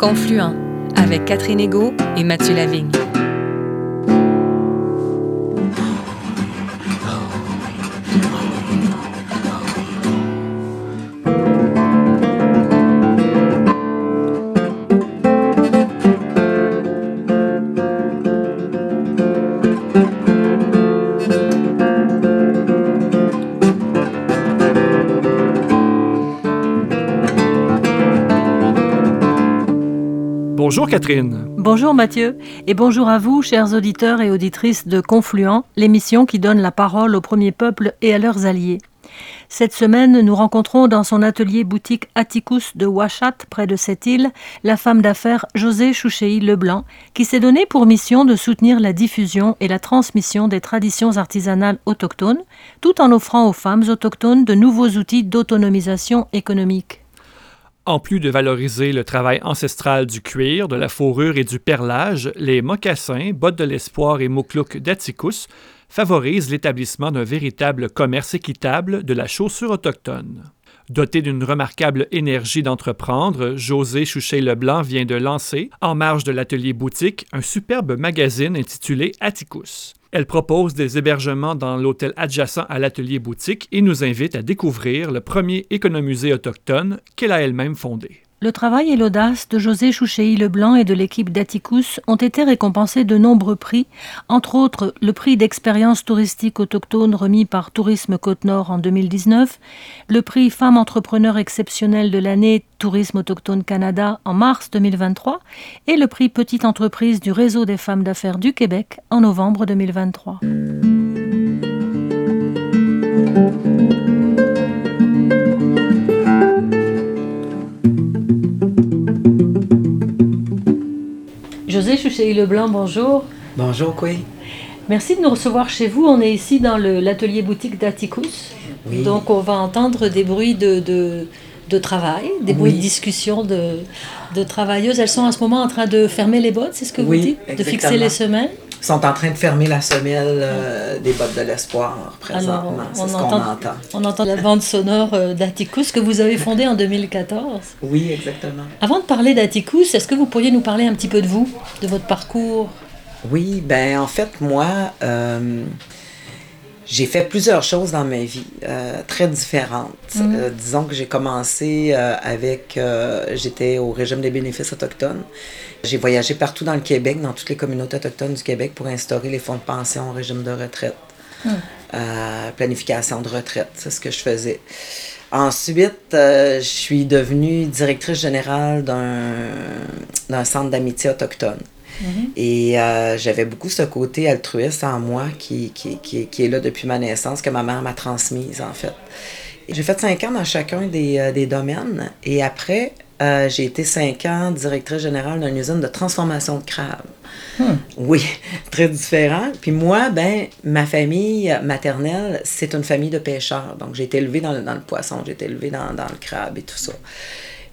Confluent avec Catherine Ego et Mathieu Lavigne. Bonjour Catherine. Bonjour Mathieu et bonjour à vous, chers auditeurs et auditrices de Confluent, l'émission qui donne la parole au premier peuple et à leurs alliés. Cette semaine, nous rencontrons dans son atelier boutique Atticus de Ouachat, près de cette île, la femme d'affaires José Chouchéi Leblanc, qui s'est donné pour mission de soutenir la diffusion et la transmission des traditions artisanales autochtones, tout en offrant aux femmes autochtones de nouveaux outils d'autonomisation économique. En plus de valoriser le travail ancestral du cuir, de la fourrure et du perlage, les mocassins, bottes de l'espoir et mouklouk d'Atticus favorisent l'établissement d'un véritable commerce équitable de la chaussure autochtone. Doté d'une remarquable énergie d'entreprendre, José Chouchet-Leblanc vient de lancer, en marge de l'atelier boutique, un superbe magazine intitulé Atticus. Elle propose des hébergements dans l'hôtel adjacent à l'atelier boutique et nous invite à découvrir le premier économusée autochtone qu'elle a elle-même fondé. Le travail et l'audace de José Chouchéi Leblanc et de l'équipe d'Atticus ont été récompensés de nombreux prix, entre autres le prix d'expérience touristique autochtone remis par Tourisme Côte-Nord en 2019, le prix Femme entrepreneur exceptionnelle de l'année Tourisme autochtone Canada en mars 2023 et le prix Petite entreprise du réseau des femmes d'affaires du Québec en novembre 2023. José Chouchéi Leblanc, bonjour. Bonjour, quoi. Merci de nous recevoir chez vous. On est ici dans l'atelier boutique d'Atticus. Oui. Donc, on va entendre des bruits de, de, de travail, des bruits Oui. de discussion de, de travailleuses. Elles sont en ce moment en train de fermer les bottes, c'est ce que vous Oui, dites? De fixer les Ils sont en train de fermer la semelle euh, des bottes de l'espoir présentement. C'est on ce qu'on entend- entend. On entend la bande sonore euh, d'Atticus que vous avez fondée en 2014. Oui, exactement. Avant de parler d'Atticus, est-ce que vous pourriez nous parler un petit peu de vous, de votre parcours? Oui, ben en fait, moi, euh, j'ai fait plusieurs choses dans ma vie, euh, très différentes. Mhm. Euh, disons que j'ai commencé euh, avec, j'étais au régime des bénéfices autochtones. J'ai voyagé partout dans le Québec, dans toutes les communautés autochtones du Québec pour instaurer les fonds de pension au régime de retraite. Euh, planification de retraite, c'est ce que je faisais. Ensuite, je suis devenue directrice générale d'un d'un centre d'amitié autochtone. Et euh, j'avais beaucoup ce côté altruiste en moi qui, qui, qui, qui est là depuis ma naissance, que ma mère m'a transmise en fait. J'ai fait cinq ans dans chacun des, euh, des domaines et après, euh, j'ai été cinq ans directrice générale d'une usine de transformation de crabes. Oui, très différent. Puis moi, ben, ma famille maternelle, c'est une famille de pêcheurs. Donc, j'ai été élevée dans le, dans le poisson, j'ai été élevée dans, dans le crabe et tout ça.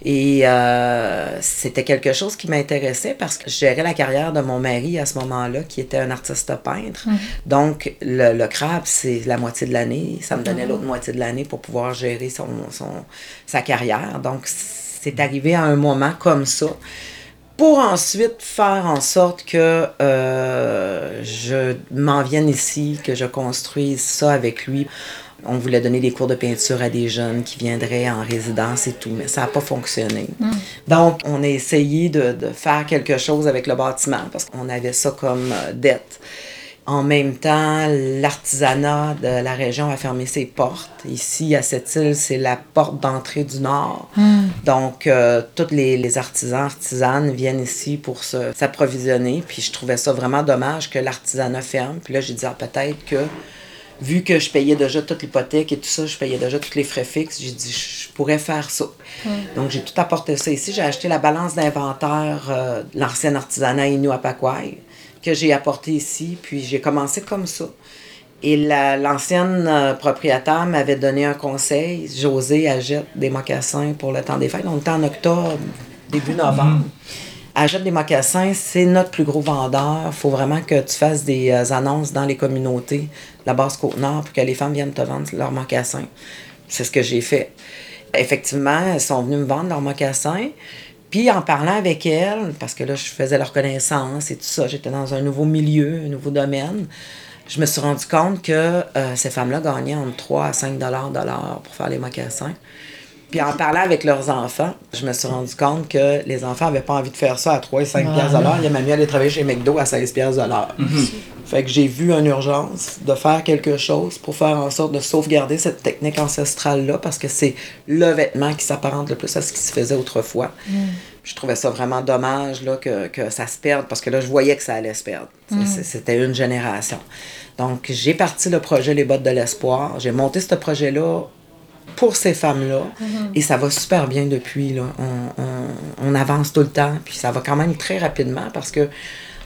Et euh, c'était quelque chose qui m'intéressait parce que je gérais la carrière de mon mari à ce moment-là, qui était un artiste peintre. Donc, le, le crabe, c'est la moitié de l'année. Ça me donnait l'autre moitié de l'année pour pouvoir gérer son, son, sa carrière. Donc, c'est arrivé à un moment comme ça pour ensuite faire en sorte que euh, je m'en vienne ici, que je construise ça avec lui. On voulait donner des cours de peinture à des jeunes qui viendraient en résidence et tout, mais ça n'a pas fonctionné. Donc, on a essayé de, de faire quelque chose avec le bâtiment parce qu'on avait ça comme euh, dette. En même temps, l'artisanat de la région a fermé ses portes. Ici, à cette île, c'est la porte d'entrée du Nord. Donc, euh, tous les, les artisans, artisanes viennent ici pour se- s'approvisionner. Puis, je trouvais ça vraiment dommage que l'artisanat ferme. Puis là, j'ai dit, ah, peut-être que, vu que je payais déjà toute l'hypothèque et tout ça, je payais déjà tous les frais fixes, j'ai dit, je pourrais faire ça. Donc, j'ai tout apporté ça ici. J'ai acheté la balance d'inventaire euh, de l'ancien artisanat Inuit à Pacoy, que j'ai apporté ici. Puis, j'ai commencé comme ça. Et la- l'ancienne euh, propriétaire m'avait donné un conseil. José achète des mocassins pour le temps des fêtes. On était en octobre, début novembre. Achète des mocassins, c'est notre plus gros vendeur. Il faut vraiment que tu fasses des euh, annonces dans les communautés de la basse Côte-Nord pour que les femmes viennent te vendre leurs mocassins. C'est ce que j'ai fait. Effectivement, elles sont venues me vendre leurs mocassins. Puis en parlant avec elles, parce que là, je faisais leur connaissance et tout ça, j'étais dans un nouveau milieu, un nouveau domaine, je me suis rendu compte que euh, ces femmes-là gagnaient entre 3 à 5 dollars pour faire les mocassins. Puis en parlant avec leurs enfants, je me suis rendu compte que les enfants n'avaient pas envie de faire ça à 3 et 5 piastres de l'heure. Il y a mieux aller travailler chez McDo à 16 piastres de l'heure. Fait que j'ai vu une urgence de faire quelque chose pour faire en sorte de sauvegarder cette technique ancestrale-là parce que c'est le vêtement qui s'apparente le plus à ce qui se faisait autrefois. Je trouvais ça vraiment dommage là, que, que, ça se perde parce que là, je voyais que ça allait se perdre. C'était une génération. Donc, j'ai parti le projet Les bottes de l'espoir. J'ai monté ce projet-là pour ces femmes-là. Mm-hmm. Et ça va super bien depuis. Là. On, on, on, avance tout le temps. Puis ça va quand même très rapidement parce que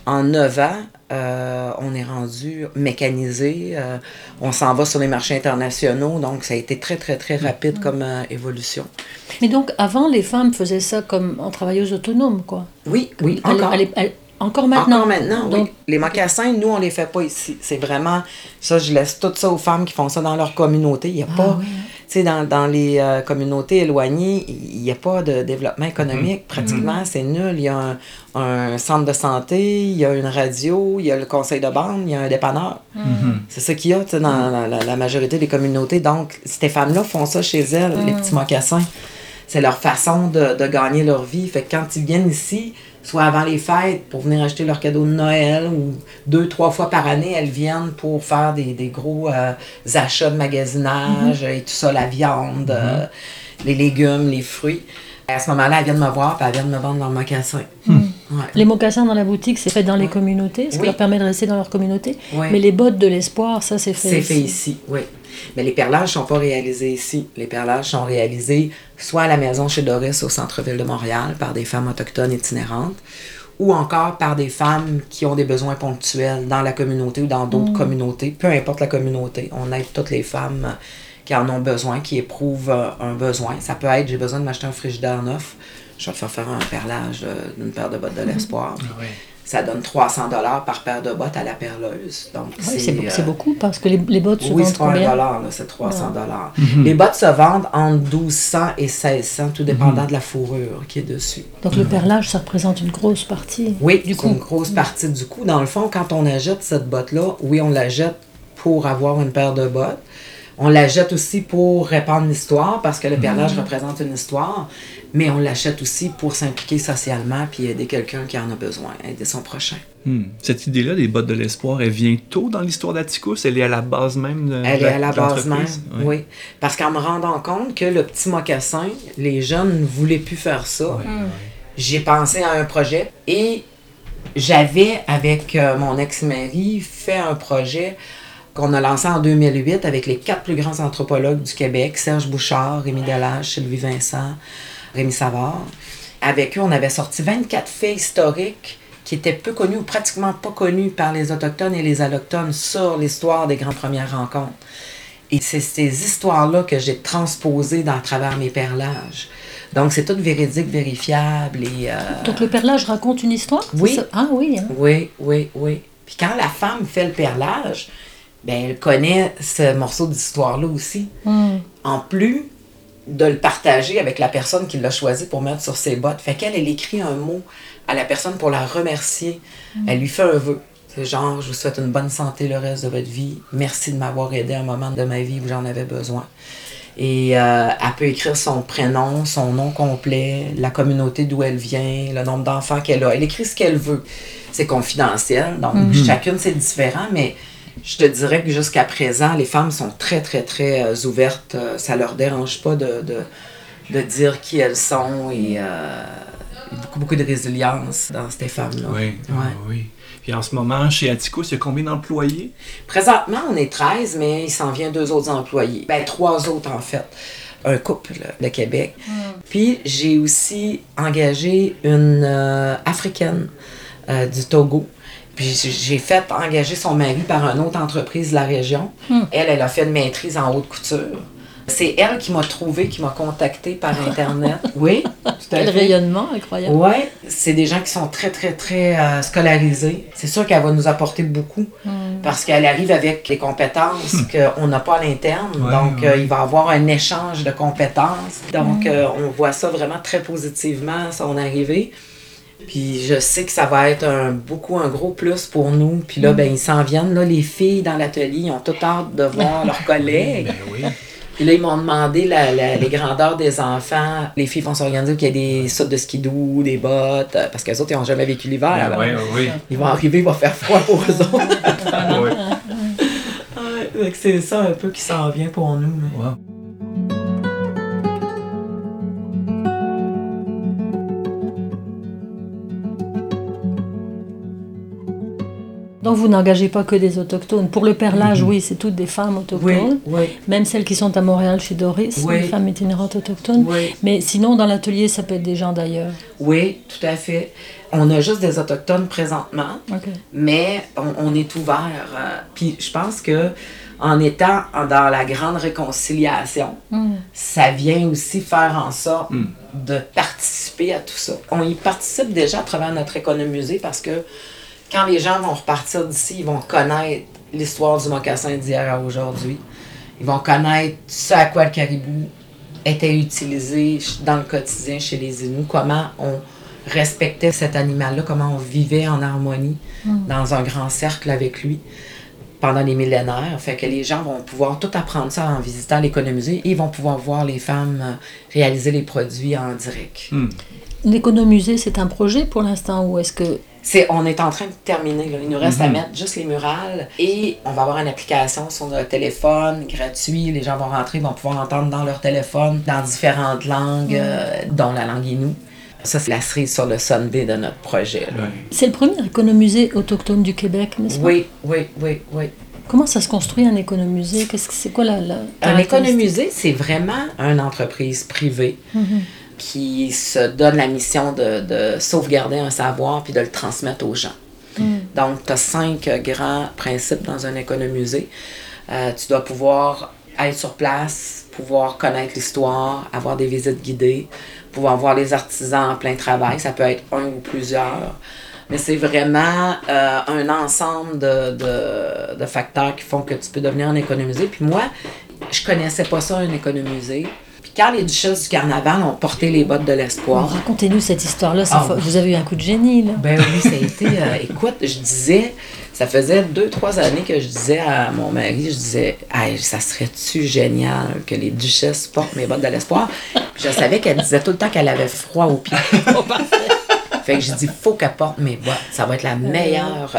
en neuf ans, euh, on est rendu mécanisé. Euh, on s'en va sur les marchés internationaux. Donc, ça a été très, très, très rapide mm-hmm. comme euh, évolution. Mais donc, avant, les femmes faisaient ça comme en travailleuse autonome, quoi. Oui, oui, encore. Elle, elle, encore maintenant. Encore maintenant, Donc, oui. Les mocassins, nous, on les fait pas ici. C'est vraiment, ça, je laisse tout ça aux femmes qui font ça dans leur communauté. Il n'y a ah, pas, oui. Tu sais, dans, dans, les euh, communautés éloignées, il n'y a pas de développement économique. Mmh. Pratiquement, mmh. c'est nul. Il y a un, un, centre de santé, il y a une radio, il y a le conseil de bande, il y a un dépanneur. Mmh. C'est ça qu'il y a, tu sais, dans la, la, la, majorité des communautés. Donc, ces femmes-là font ça chez elles, les petits mocassins. C'est leur façon de, de gagner leur vie. Fait que quand ils viennent ici, soit avant les fêtes pour venir acheter leurs cadeaux de Noël ou deux, trois fois par année, elles viennent pour faire des, des gros euh, achats de magasinage mm -hmm. et tout ça, la viande, mm -hmm. euh, les légumes, les fruits. À ce moment-là, elles viennent me voir et elles viennent me vendre leurs mocassins. Mm. Ouais. Les mocassins dans la boutique, c'est fait dans les communautés, ce oui. qui leur permet de rester dans leur communauté. Oui. Mais les bottes de l'espoir, ça, c'est fait C'est fait ici, oui. Mais les perlages ne sont pas réalisés ici. Les perlages sont réalisés soit à la maison chez Doris au centre-ville de Montréal par des femmes autochtones itinérantes ou encore par des femmes qui ont des besoins ponctuels dans la communauté ou dans d'autres mmh. communautés, peu importe la communauté. On aide toutes les femmes qui en ont besoin, qui éprouvent un besoin. Ça peut être j'ai besoin de m'acheter un frigidaire neuf, je vais te faire faire un perlage d'une paire de bottes de l'espoir. Mmh. Oui ça donne 300 dollars par paire de bottes à la perleuse. Donc, oui, c'est euh, beaucoup parce que les, les bottes se oui, vendent combien? Oui, c'est 300 dollars. Mm -hmm. Les bottes se vendent entre 1200 et 1600, tout dépendant mm -hmm. de la fourrure qui est dessus. Donc, le perlage, ça représente une grosse partie Oui, du coup. une grosse partie du coup. Dans le fond, quand on achète cette botte-là, oui, on la jette pour avoir une paire de bottes. On la jette aussi pour répandre l'histoire parce que le perlage mmh. représente une histoire mais on l'achète aussi pour s'impliquer socialement puis aider quelqu'un qui en a besoin, aider son prochain. Hmm. Cette idée-là des bottes de l'espoir, elle vient tôt dans l'histoire d'Atticus? Elle est à la base même de Elle est à la base même, oui. oui. Parce qu'en me rendant compte que le petit mocassin, les jeunes ne voulaient plus faire ça, oui. hmm. j'ai pensé à un projet et j'avais, avec euh, mon ex-mari, fait un projet qu'on a lancé en 2008 avec les quatre plus grands anthropologues du Québec, Serge Bouchard, Rémi Delage, Sylvie Vincent, Rémi Savard. Avec eux, on avait sorti 24 faits historiques qui étaient peu connus ou pratiquement pas connus par les Autochtones et les Allochtones sur l'histoire des grandes premières rencontres. Et c'est ces histoires-là que j'ai transposées dans, à travers mes perlages. Donc, c'est tout véridique, vérifiable. Et, euh... Donc, le perlage raconte une histoire? Oui. Ah oui. Hein? Oui, oui, oui. Puis quand la femme fait le perlage, ben, elle connaît ce morceau d'histoire-là aussi. Mm. En plus, de le partager avec la personne qui l'a choisi pour mettre sur ses bottes. Fait qu'elle, elle écrit un mot à la personne pour la remercier. Mm. Elle lui fait un vœu. C'est genre, je vous souhaite une bonne santé le reste de votre vie. Merci de m'avoir aidé à un moment de ma vie où j'en avais besoin. Et euh, elle peut écrire son prénom, son nom complet, la communauté d'où elle vient, le nombre d'enfants qu'elle a. Elle écrit ce qu'elle veut. C'est confidentiel, donc mm -hmm. chacune c'est différent, mais je te dirais que jusqu'à présent, les femmes sont très, très, très euh, ouvertes. Ça leur dérange pas de, de, de, dire qui elles sont et euh, beaucoup, beaucoup de résilience dans ces femmes-là. Oui, ouais. ah, oui. Puis en ce moment, chez Atticus, il y a combien d'employés? Présentement, on est 13, mais il s'en vient deux autres employés. Ben, trois autres, en fait. Un couple de Québec. Mm. Puis, j'ai aussi engagé une euh, Africaine euh, du Togo puis j'ai fait engager son mari par une autre entreprise de la région. Hmm. Elle, elle a fait une maîtrise en haute couture. C'est elle qui m'a trouvé, qui m'a contacté par Internet. Oui. Quel rayonnement incroyable. Oui, c'est des gens qui sont très, très, très euh, scolarisés. C'est sûr qu'elle va nous apporter beaucoup. Mm. parce qu'elle arrive avec les compétences qu'on n'a pas à l'interne. Ouais, donc, ouais. euh, il va y avoir un échange de compétences. Donc, euh, on voit ça vraiment très positivement, son arrivée. Puis je sais que ça va être un, beaucoup un gros plus pour nous. Puis là, ben, ils s'en viennent. Là, les filles dans l'atelier ils ont tout hâte de voir leurs collègues. Ben oui. Puis là, ils m'ont demandé la- la- les grandeurs des enfants. Les filles vont s'organiser qu'il y ait des sautes de skidoo, des bottes, euh, parce qu'elles autres, ils n'ont jamais vécu l'hiver. Ben oui, oui, Ils vont arriver, il va faire froid pour eux autres. oui. Ouais, c'est ça un peu qui s'en vient pour nous. Wow. Donc vous n'engagez pas que des autochtones. Pour le perlage, oui, c'est toutes des femmes autochtones. oui, Même celles qui sont à Montréal chez Doris, Oui. les femmes itinérantes autochtones. oui. Mais sinon, dans l'atelier, ça peut être des gens d'ailleurs. Oui, tout à fait. On a juste des autochtones présentement, mais on, on est ouvert. euh, Puis je pense que en étant dans la grande réconciliation, Mm. ça vient aussi faire en sorte Mm. de participer à tout ça. On y participe déjà à travers notre économusée parce que quand les gens vont repartir d'ici, ils vont connaître l'histoire du mocassin d'hier à aujourd'hui. Ils vont connaître ce à quoi le caribou était utilisé dans le quotidien chez les Inuits, comment on respectait cet animal-là, comment on vivait en harmonie dans un grand cercle avec lui pendant les millénaires. Fait que les gens vont pouvoir tout apprendre ça en visitant l'économusée et ils vont pouvoir voir les femmes euh, réaliser les produits en direct. L'économusée, c'est un projet pour l'instant ou est-ce que. C'est, on est en train de terminer. là. Il nous reste à Mhm. mettre juste les murales et on va avoir une application sur notre téléphone gratuit. Les gens vont rentrer, vont pouvoir entendre dans leur téléphone dans différentes langues, euh, dont la langue Innu. Ça, c'est la cerise sur le Sunday de notre projet. C'est le premier économusée autochtone du Québec, n'est-ce pas? Oui, oui, oui, oui. Comment ça se construit un économusée? Qu'est-ce que c'est quoi la, la Un économusée, c'est vraiment une entreprise privée Mhm. Qui se donne la mission de, de sauvegarder un savoir puis de le transmettre aux gens. Mm. Donc, tu as cinq grands principes dans un économusée. Euh, tu dois pouvoir être sur place, pouvoir connaître l'histoire, avoir des visites guidées, pouvoir voir les artisans en plein travail. Ça peut être un ou plusieurs. Mais c'est vraiment euh, un ensemble de, de- de facteurs qui font que tu peux devenir un économusée. Puis moi, je connaissais pas ça, un économusée. Quand les duchesses du carnaval ont porté les bottes de l'espoir, Racontez-nous cette histoire-là. Ah, fa- oui. Vous avez eu un coup de génie, là. ben oui, ça a été. euh, écoute, je disais, ça faisait deux, trois années que je disais à mon mari, je disais, hey, ça serait-tu génial que les duchesses portent mes bottes de l'espoir? Puis je savais qu'elle disait tout le temps qu'elle avait froid aux pieds. fait que j'ai dit, faut qu'elle porte mes bottes, ça va être la meilleure.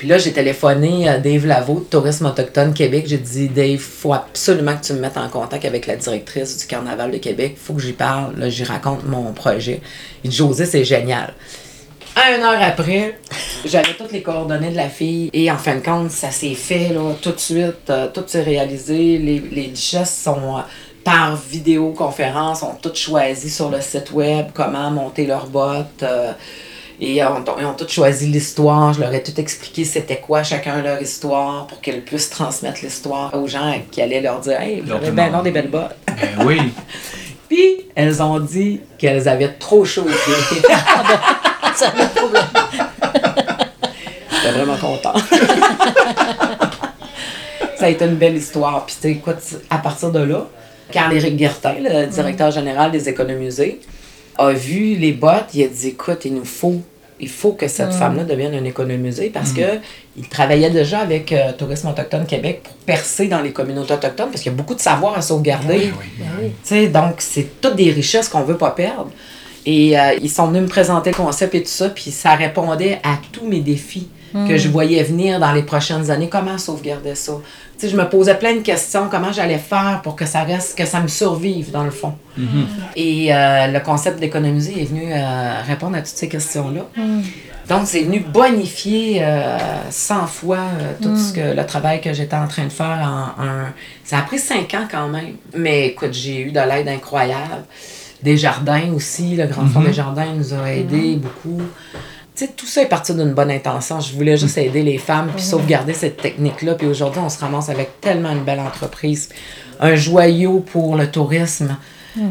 Puis là, j'ai téléphoné à Dave Lavo de Tourisme Autochtone Québec. J'ai dit, Dave, faut absolument que tu me mettes en contact avec la directrice du Carnaval de Québec. faut que j'y parle. Là, j'y raconte mon projet. Il dit, José, c'est génial. Un heure après, j'avais toutes les coordonnées de la fille et en fin de compte, ça s'est fait là, tout de suite, euh, tout s'est réalisé. Les, les sont euh, par vidéoconférence, ont toutes choisi sur le site web comment monter leurs bottes. euh, et ont, ils ont toutes choisi l'histoire. Je leur ai tout expliqué c'était quoi chacun leur histoire pour qu'elles puissent transmettre l'histoire aux gens qui allaient leur dire Hey, vous avez bien demander. non des belles bottes. Ben oui. Puis elles ont dit qu'elles avaient trop chaud aux pieds. Problème. J'étais vraiment content. ça a été une belle histoire. Puis, tu sais, écoute, à partir de là, Carl-Éric Guertin, le directeur général des économusées, a vu les bottes. Il a dit écoute, il nous faut. Il faut que cette femme-là devienne un économusée parce que il travaillait déjà avec euh, Tourisme Autochtone Québec pour percer dans les communautés autochtones parce qu'il y a beaucoup de savoir à sauvegarder. Ben oui. Tu sais, donc, c'est toutes des richesses qu'on veut pas perdre. Et euh, ils sont venus me présenter le concept et tout ça, puis ça répondait à tous mes défis que je voyais venir dans les prochaines années. Comment sauvegarder ça? Tu sais, je me posais plein de questions, comment j'allais faire pour que ça reste, que ça me survive, dans le fond. Et euh, le concept d'économiser est venu euh, répondre à toutes ces questions-là. Donc, c'est venu bonifier euh, 100 fois euh, tout ce que le travail que j'étais en train de faire en un. Ça a pris cinq ans quand même. Mais écoute, j'ai eu de l'aide incroyable. Des jardins aussi, le Grand Fonds des Jardins nous a aidés beaucoup. Tu sais, tout ça est parti d'une bonne intention. Je voulais juste aider les femmes puis sauvegarder cette technique-là. Puis aujourd'hui, on se ramasse avec tellement une belle entreprise. Un joyau pour le tourisme.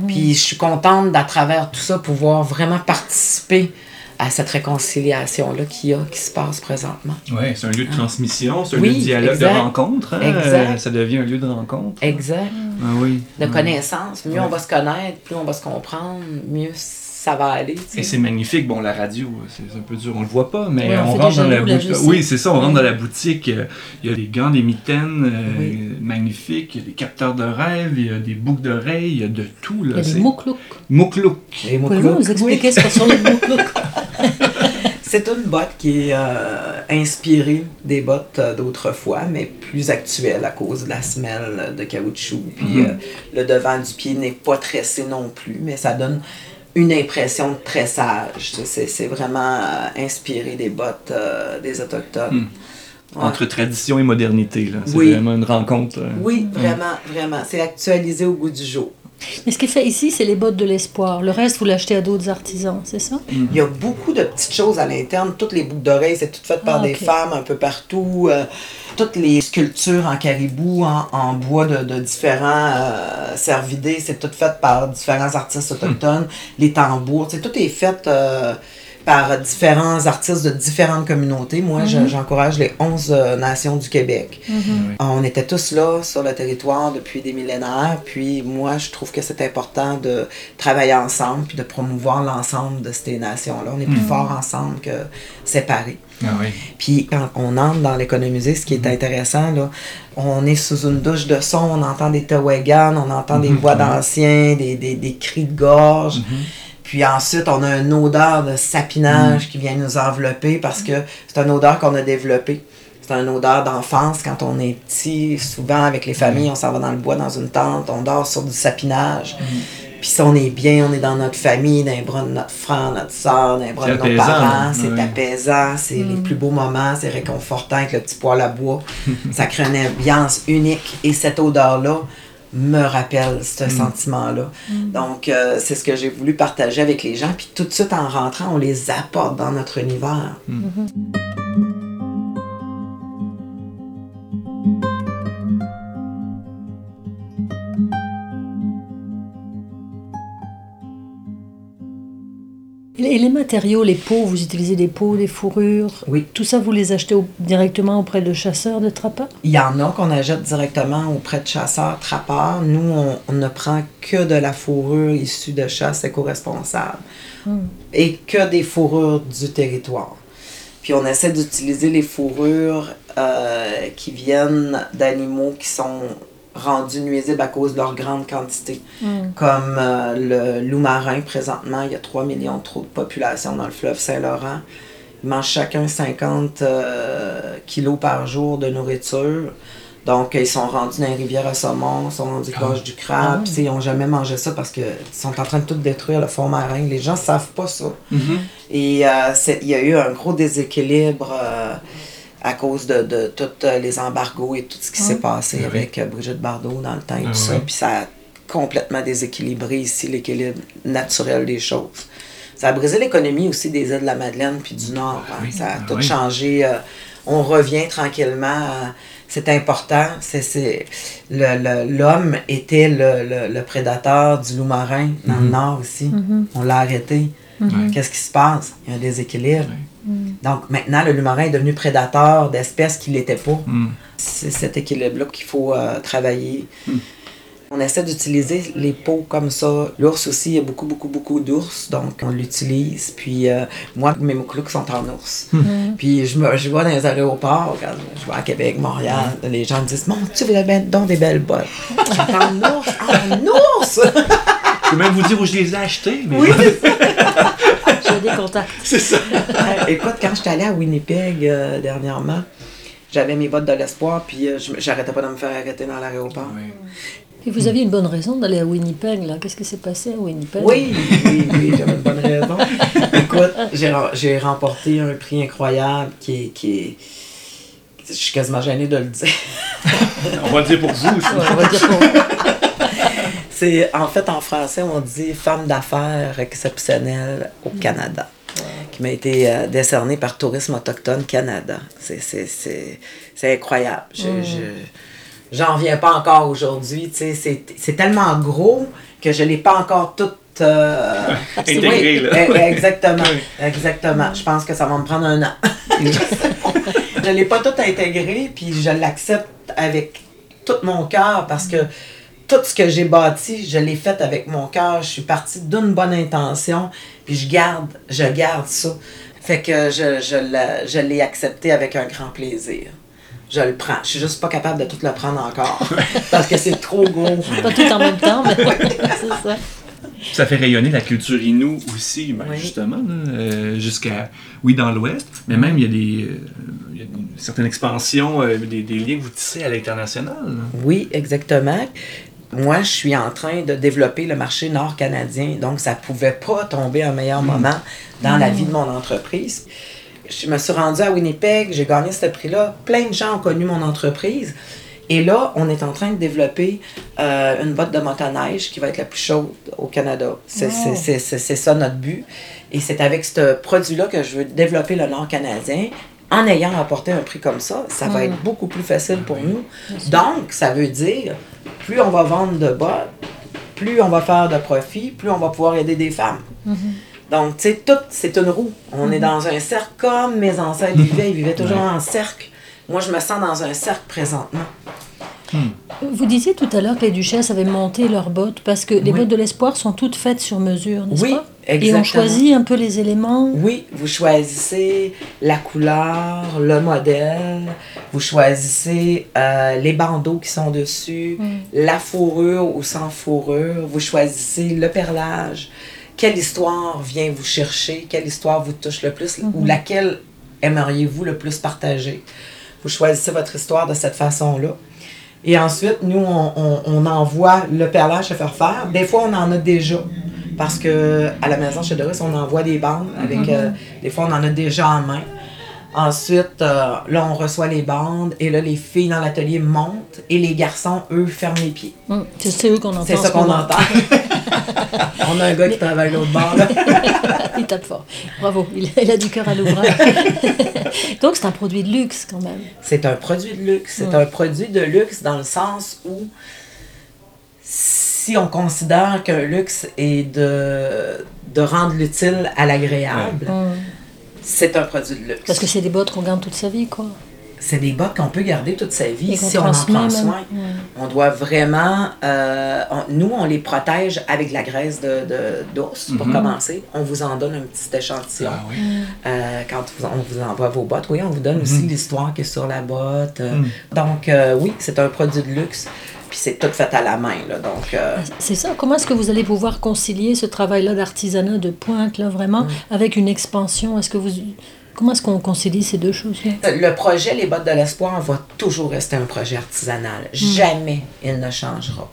Puis je suis contente d'à travers tout ça pouvoir vraiment participer à cette réconciliation-là qu'il y a, qui se passe présentement. Oui, c'est un lieu de transmission, c'est un Oui, lieu de dialogue, exact. de rencontre. hein. Exact. Ça devient un lieu de rencontre. Exact. Ah oui. De connaissance. Mieux Ouais. on va se connaître, plus on va se comprendre, mieux ça va aller. Et c'est magnifique. Bon, la radio, c'est un peu dur, on le voit pas, mais Ouais, on rentre dans la boutique. Oui, c'est ça, on rentre dans la boutique. Il y a des gants, des mitaines euh, Oui. magnifiques, il y a des capteurs de rêve, il y a des boucles d'oreilles, il y a de tout. Là. Il y a C'est- des Pouvez-vous nous expliquer ce que sont les mouklouks? C'est une botte qui est euh, inspirée des bottes euh, d'autrefois, mais plus actuelle à cause de la semelle de caoutchouc. Puis Mhm. euh, le devant du pied n'est pas tressé non plus, mais ça donne une impression de tressage. C'est vraiment euh, inspiré des bottes euh, des Autochtones. Ouais. Entre tradition et modernité. là. C'est Oui. vraiment une rencontre. euh, Oui, vraiment, vraiment. C'est actualisé au goût du jour. Mais ce qui est fait ici, c'est les bottes de l'espoir. Le reste, vous l'achetez à d'autres artisans, c'est ça? Il y a beaucoup de petites choses à l'interne. Toutes les boucles d'oreilles, c'est tout fait par Ah, des femmes un peu partout. Euh, toutes les sculptures en caribou, en, en bois de, de différents euh, cervidés, c'est tout fait par différents artistes autochtones. Les tambours, sais, tout est fait euh, par différents artistes de différentes communautés. Moi, je- j'encourage les 11 euh, nations du Québec. On était tous là sur le territoire depuis des millénaires, puis moi, je trouve que c'est important de travailler ensemble, puis de promouvoir l'ensemble de ces nations-là. On est plus fort ensemble que séparés. Ah oui. Puis quand on entre dans l'économusée, ce qui est intéressant, là, on est sous une douche de son, on entend des tawagans, on entend des voix d'anciens, des, des, des cris de gorge. Puis ensuite, on a une odeur de sapinage qui vient nous envelopper parce que c'est une odeur qu'on a développée. C'est une odeur d'enfance. Quand on est petit, souvent avec les familles, on s'en va dans le bois, dans une tente, on dort sur du sapinage. Puis si on est bien, on est dans notre famille, dans les bras de notre frère, notre soeur, dans les bras de nos apaisant, parents. C'est apaisant, c'est les plus beaux moments, c'est réconfortant avec le petit poêle à bois. ça crée une ambiance unique. Et cette odeur-là me rappelle ce sentiment-là. Donc, euh, c'est ce que j'ai voulu partager avec les gens. Puis tout de suite, en rentrant, on les apporte dans notre univers. Et les matériaux, les peaux, vous utilisez des peaux, des fourrures? Oui. Tout ça, vous les achetez au- directement auprès de chasseurs, de trappeurs? Il y en a qu'on achète directement auprès de chasseurs, trappeurs. Nous, on, on ne prend que de la fourrure issue de chasse éco-responsable et que des fourrures du territoire. Puis on essaie d'utiliser les fourrures euh, qui viennent d'animaux qui sont rendus nuisibles à cause de leur grande quantité. Comme euh, le loup marin, présentement, il y a 3 millions de trop de population dans le fleuve Saint-Laurent. Ils mangent chacun 50 euh, kilos par jour de nourriture. Donc, ils sont rendus dans les rivières à saumon, ils sont rendus proches du crabe. Puis, Ils n'ont jamais mangé ça parce qu'ils sont en train de tout détruire, le fond marin. Les gens ne savent pas ça. Et euh, il y a eu un gros déséquilibre euh, à cause de, de tous les embargos et tout ce qui s'est passé oui. avec euh, Brigitte Bardot dans le temps et Ah tout ça. oui. Puis ça a complètement déséquilibré ici l'équilibre naturel des choses. Ça a brisé l'économie aussi des îles de la Madeleine puis du Nord. hein. oui. Ça a Ah tout oui. changé. euh, on revient tranquillement. euh, c'est important. C'est, c'est, le- le- l'homme était le, le- le prédateur du loup marin dans Mhm. le Nord aussi. On l'a arrêté. Qu'est-ce qui se passe? Il y a un déséquilibre. Donc maintenant, le loup marin est devenu prédateur d'espèces qu'il n'était pas. Mm. C'est cet équilibre-là qu'il faut euh, travailler. On essaie d'utiliser les peaux comme ça. L'ours aussi, il y a beaucoup, beaucoup, beaucoup d'ours, donc on l'utilise. Puis euh, moi, mes mouklouks sont en ours. Puis je, me, je vois dans les aéroports, quand je vais à Québec, Montréal, les gens me disent Mon Dieu, vous avez donc des belles bottes. Un ours, un ours Je peux même vous dire où je les ai achetés. Mais Oui, des contacts. c'est ça. Euh, écoute, quand je suis allée à Winnipeg euh, dernièrement, j'avais mes bottes de l'espoir, puis euh, je- j'arrêtais pas de me faire arrêter dans l'aéroport. Et vous aviez une bonne raison d'aller à Winnipeg, là. Qu'est-ce qui s'est passé à Winnipeg? Oui, oui, oui, j'avais une bonne raison. Écoute, j'ai, rem- j'ai remporté un prix incroyable qui est, qui est. Je suis quasiment gênée de le dire. On va le dire pour vous. aussi. Ouais, on va dire pour... C'est, en fait, en français, on dit femme d'affaires exceptionnelle au Canada, qui m'a été euh, décernée par Tourisme Autochtone Canada. C'est, c'est, c'est, c'est incroyable. Je, je- j'en reviens pas encore aujourd'hui. tu sais, C'est, c'est tellement gros que je l'ai pas encore tout euh, Intégré, oui, là. eh, exactement, exactement. Je pense que ça va me prendre un an. je l'ai pas tout intégré, puis je l'accepte avec tout mon cœur parce que tout ce que j'ai bâti, je l'ai fait avec mon cœur. Je suis partie d'une bonne intention, puis je garde, je garde ça. Fait que je, je, la- je l'ai accepté avec un grand plaisir. Je le prends. Je suis juste pas capable de tout le prendre encore. parce que c'est trop gros. Pas tout en même temps, mais c'est ça. Ça fait rayonner la culture Innu aussi, ben, Oui. justement, là, euh, jusqu'à, oui, dans l'Ouest, mais même il y a des, euh, il y a une certaine expansion, euh, des, des liens que vous tissez à l'international. là. Oui, exactement. Moi, je suis en train de développer le marché nord-canadien, donc ça pouvait pas tomber un meilleur moment dans la vie de mon entreprise. Je me suis rendue à Winnipeg, j'ai gagné ce prix-là. Plein de gens ont connu mon entreprise. Et là, on est en train de développer euh, une botte de motoneige qui va être la plus chaude au Canada. C'est ça notre but. Et c'est avec ce produit-là que je veux développer le Nord canadien. En ayant apporté un prix comme ça, ça va être beaucoup plus facile pour nous. Donc, ça veut dire, plus on va vendre de bottes, plus on va faire de profit, plus on va pouvoir aider des femmes. Donc, tu sais, tout, c'est une roue. On est dans un cercle comme mes ancêtres vivaient. Ils vivaient toujours en cercle. Moi, je me sens dans un cercle présentement. Vous disiez tout à l'heure que les duchesses avaient monté leurs bottes parce que les Oui. bottes de l'espoir sont toutes faites sur mesure, n'est-ce Oui, pas? Et on exactement. choisit un peu les éléments. Oui, vous choisissez la couleur, le modèle, vous choisissez euh, les bandeaux qui sont dessus, la fourrure ou sans fourrure, vous choisissez le perlage, quelle histoire vient vous chercher, quelle histoire vous touche le plus ou laquelle aimeriez-vous le plus partager? Vous choisissez votre histoire de cette façon-là. Et ensuite, nous, on, on- on envoie le perlage à faire faire. Des fois, on en a déjà. Parce que à la maison chez Doris, on envoie des bandes avec. euh, des fois, on en a déjà en main. Ensuite, euh, là, on reçoit les bandes et là, les filles dans l'atelier montent et les garçons, eux, ferment les pieds. Hum, C'est eux qu'on entend. C'est ça ce qu'on entend. on a un gars qui travaille l'autre bord, là. il tape fort. Bravo, il, il a du cœur à l'ouvrage. Donc c'est un produit de luxe quand même. C'est un produit de luxe. C'est Ouais. un produit de luxe dans le sens où si on considère qu'un luxe est de, de rendre l'utile à l'agréable, Hum. C'est un produit de luxe. Parce que c'est des bottes qu'on garde toute sa vie, quoi. c'est des bottes qu'on peut garder toute sa vie si on en prend soin. On doit vraiment, euh, on- nous, on les protège avec de la graisse de, de- d'ours pour Mhm. commencer. On vous en donne un petit échantillon. Ah oui. Euh, quand vous- on vous envoie vos bottes, oui, on vous donne aussi l'histoire qui est sur la botte. Euh, Mhm. Donc, euh, oui, c'est un produit de luxe. Puis c'est tout fait à la main. Là, donc, euh, C'est ça. Comment est-ce que vous allez pouvoir concilier ce travail-là d'artisanat de pointe, là, vraiment, avec une expansion? Est-ce que vous... Comment est-ce qu'on concilie ces deux choses-là? Le projet Les Bottes de l'Espoir va toujours rester un projet artisanal. Jamais il ne changera.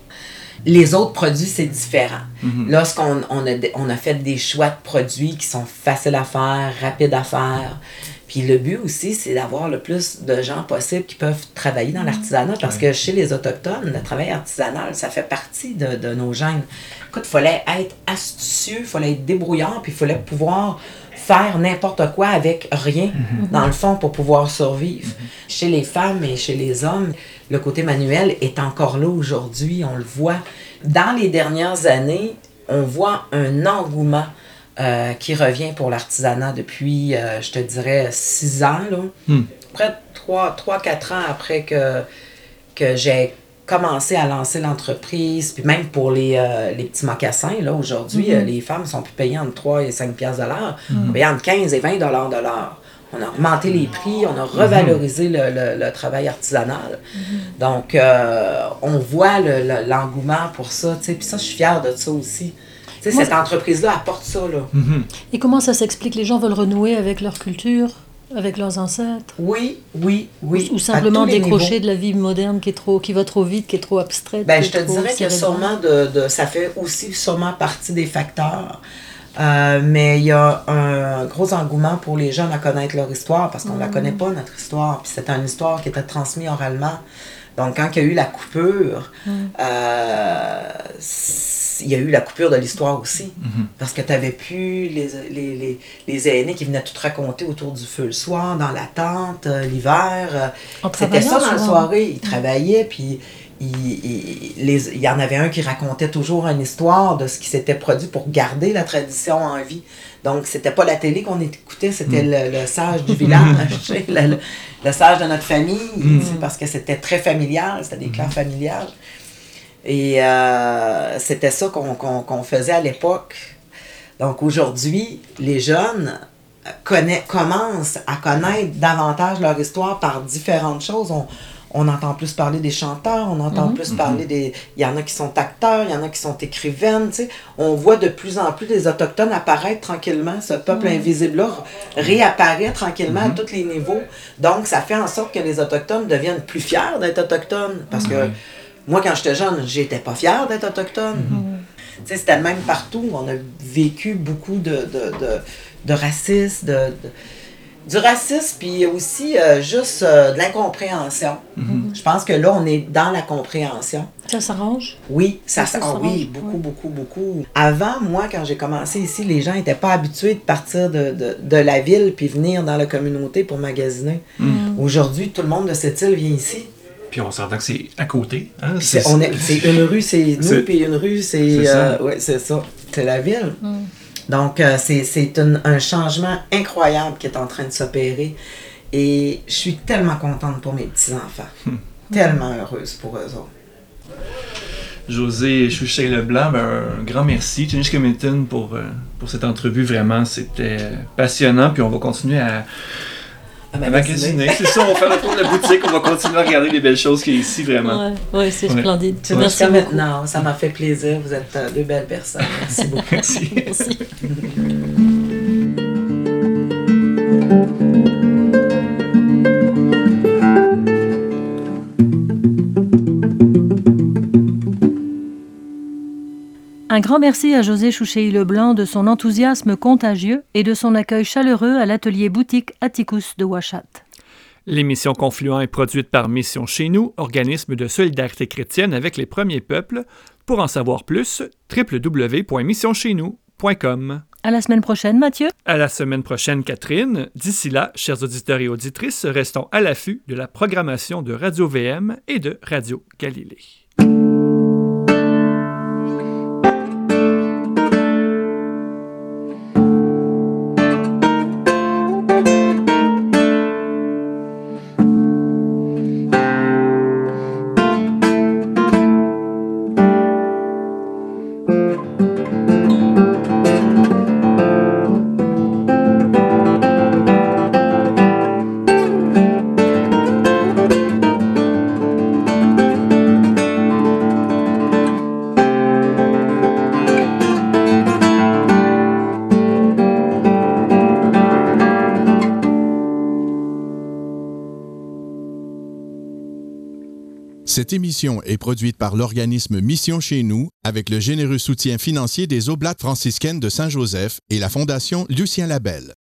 Les autres produits, c'est différent. Lorsqu'on on a, on a fait des choix de produits qui sont faciles à faire, rapides à faire, puis le but aussi, c'est d'avoir le plus de gens possible qui peuvent travailler dans l'artisanat parce que chez les Autochtones, le travail artisanal, ça fait partie de, de nos gènes. Écoute, il fallait être astucieux, il fallait être débrouillard, puis il fallait pouvoir faire n'importe quoi avec rien, dans le fond, pour pouvoir survivre. Chez les femmes et chez les hommes, le côté manuel est encore là aujourd'hui, on le voit. Dans les dernières années, on voit un engouement euh, qui revient pour l'artisanat depuis, euh, je te dirais, six ans, là. Hmm. Près de trois, trois, quatre ans après que, que j'ai commencé à lancer l'entreprise, puis même pour les, euh, les petits mocassins, là, aujourd'hui, euh, les femmes sont plus payées entre 3 et 5 piastres de l'heure, Elles payent entre 15 et 20 dollars de l'heure. On a augmenté les prix, on a revalorisé le, le- le travail artisanal. Donc, euh, on voit le- le- l'engouement pour ça, tu sais, puis ça, je suis fière de ça aussi. Moi- cette entreprise-là apporte ça, là. Et comment ça s'explique? Les gens veulent renouer avec leur culture, avec leurs ancêtres? Oui, oui, oui. Ou simplement décrocher de la vie moderne qui, est trop, qui va trop vite, qui est trop abstraite Ben, je te dirais cérébrale? sûrement de, de- Ça fait aussi sûrement partie des facteurs. Euh, mais il y a un gros engouement pour les jeunes à connaître leur histoire parce qu'on ne la connaît pas, notre histoire. Puis c'est une histoire qui était transmise oralement. Donc, quand il y a eu la coupure, euh, s- il y a eu la coupure de l'histoire aussi. Parce que tu n'avais plus les, les, les, les aînés qui venaient tout raconter autour du feu le soir, dans la tente, euh, l'hiver. euh, C'était ça dans la soirée. Ils travaillaient, puis il, il, y en avait un qui racontait toujours une histoire de ce qui s'était produit pour garder la tradition en vie. Donc, c'était pas la télé qu'on écoutait, c'était mm. le, sage du village, le, sage de notre famille, mm. parce que c'était très familial, c'était des clans familiales. Et euh, c'était ça qu'on faisait à l'époque. Donc, aujourd'hui, les jeunes commencent à connaître davantage leur histoire par différentes choses. On, on entend plus parler des chanteurs, on entend mhm. plus mhm. parler des... Il y en a qui sont acteurs, il y en a qui sont écrivaines, tu sais. On voit de plus en plus des Autochtones apparaître tranquillement. Ce peuple invisible-là réapparaît tranquillement à mhm. tous les niveaux. Donc, ça fait en sorte que les Autochtones deviennent plus fiers d'être Autochtones. Parce que moi, quand j'étais jeune, j'étais pas fière d'être Autochtone. Tu sais, c'était le même partout. On a vécu beaucoup de, de, de, de racisme, de du racisme, puis aussi euh, juste euh, de l'incompréhension. Mhm. Je pense que là, on est dans la compréhension. Ça s'arrange? Oui, ça, s'arrange. Oui, beaucoup, beaucoup, beaucoup. Avant, moi, quand j'ai commencé ici, les gens n'étaient pas habitués de partir de, de, la ville puis venir dans la communauté pour magasiner. Mhm. Aujourd'hui, tout le monde de cette île vient ici. Puis on s'entend que c'est à côté. Hein? C'est une rue, c'est nous, puis une rue, c'est... Euh, ouais, c'est ça. C'est la ville. Mhm. Donc, euh, c'est un, changement incroyable qui est en train de s'opérer. Et je suis tellement contente pour mes petits-enfants. Hmm. Tellement heureuse pour eux autres. José Chouchet Leblanc, ben, un grand merci. Tunish Committon pour, euh, pour cette entrevue. Vraiment, c'était passionnant. Puis on va continuer à à magasiner. c'est ça, on va faire le tour de la boutique, on va continuer à regarder les belles choses qu'il y a ici, vraiment. Oui, c'est splendide. Merci beaucoup. maintenant, ça m'a fait plaisir. Vous êtes euh, deux belles personnes. Merci beaucoup. Merci. Merci. Un grand merci à José Chouchéi-Leblanc de son enthousiasme contagieux et de son accueil chaleureux à l'atelier boutique Atticus de Ouachat. L'émission Confluent est produite par Mission Chez nous, organisme de solidarité chrétienne avec les premiers peuples. Pour en savoir plus, www.missioncheznous.com. À la semaine prochaine, Mathieu. À la semaine prochaine, Catherine. D'ici là, chers auditeurs et auditrices, restons à l'affût de la programmation de Radio VM et de Radio Galilée. Cette émission est produite par l'organisme Mission chez nous avec le généreux soutien financier des Oblates franciscaines de Saint-Joseph et la Fondation Lucien Labelle.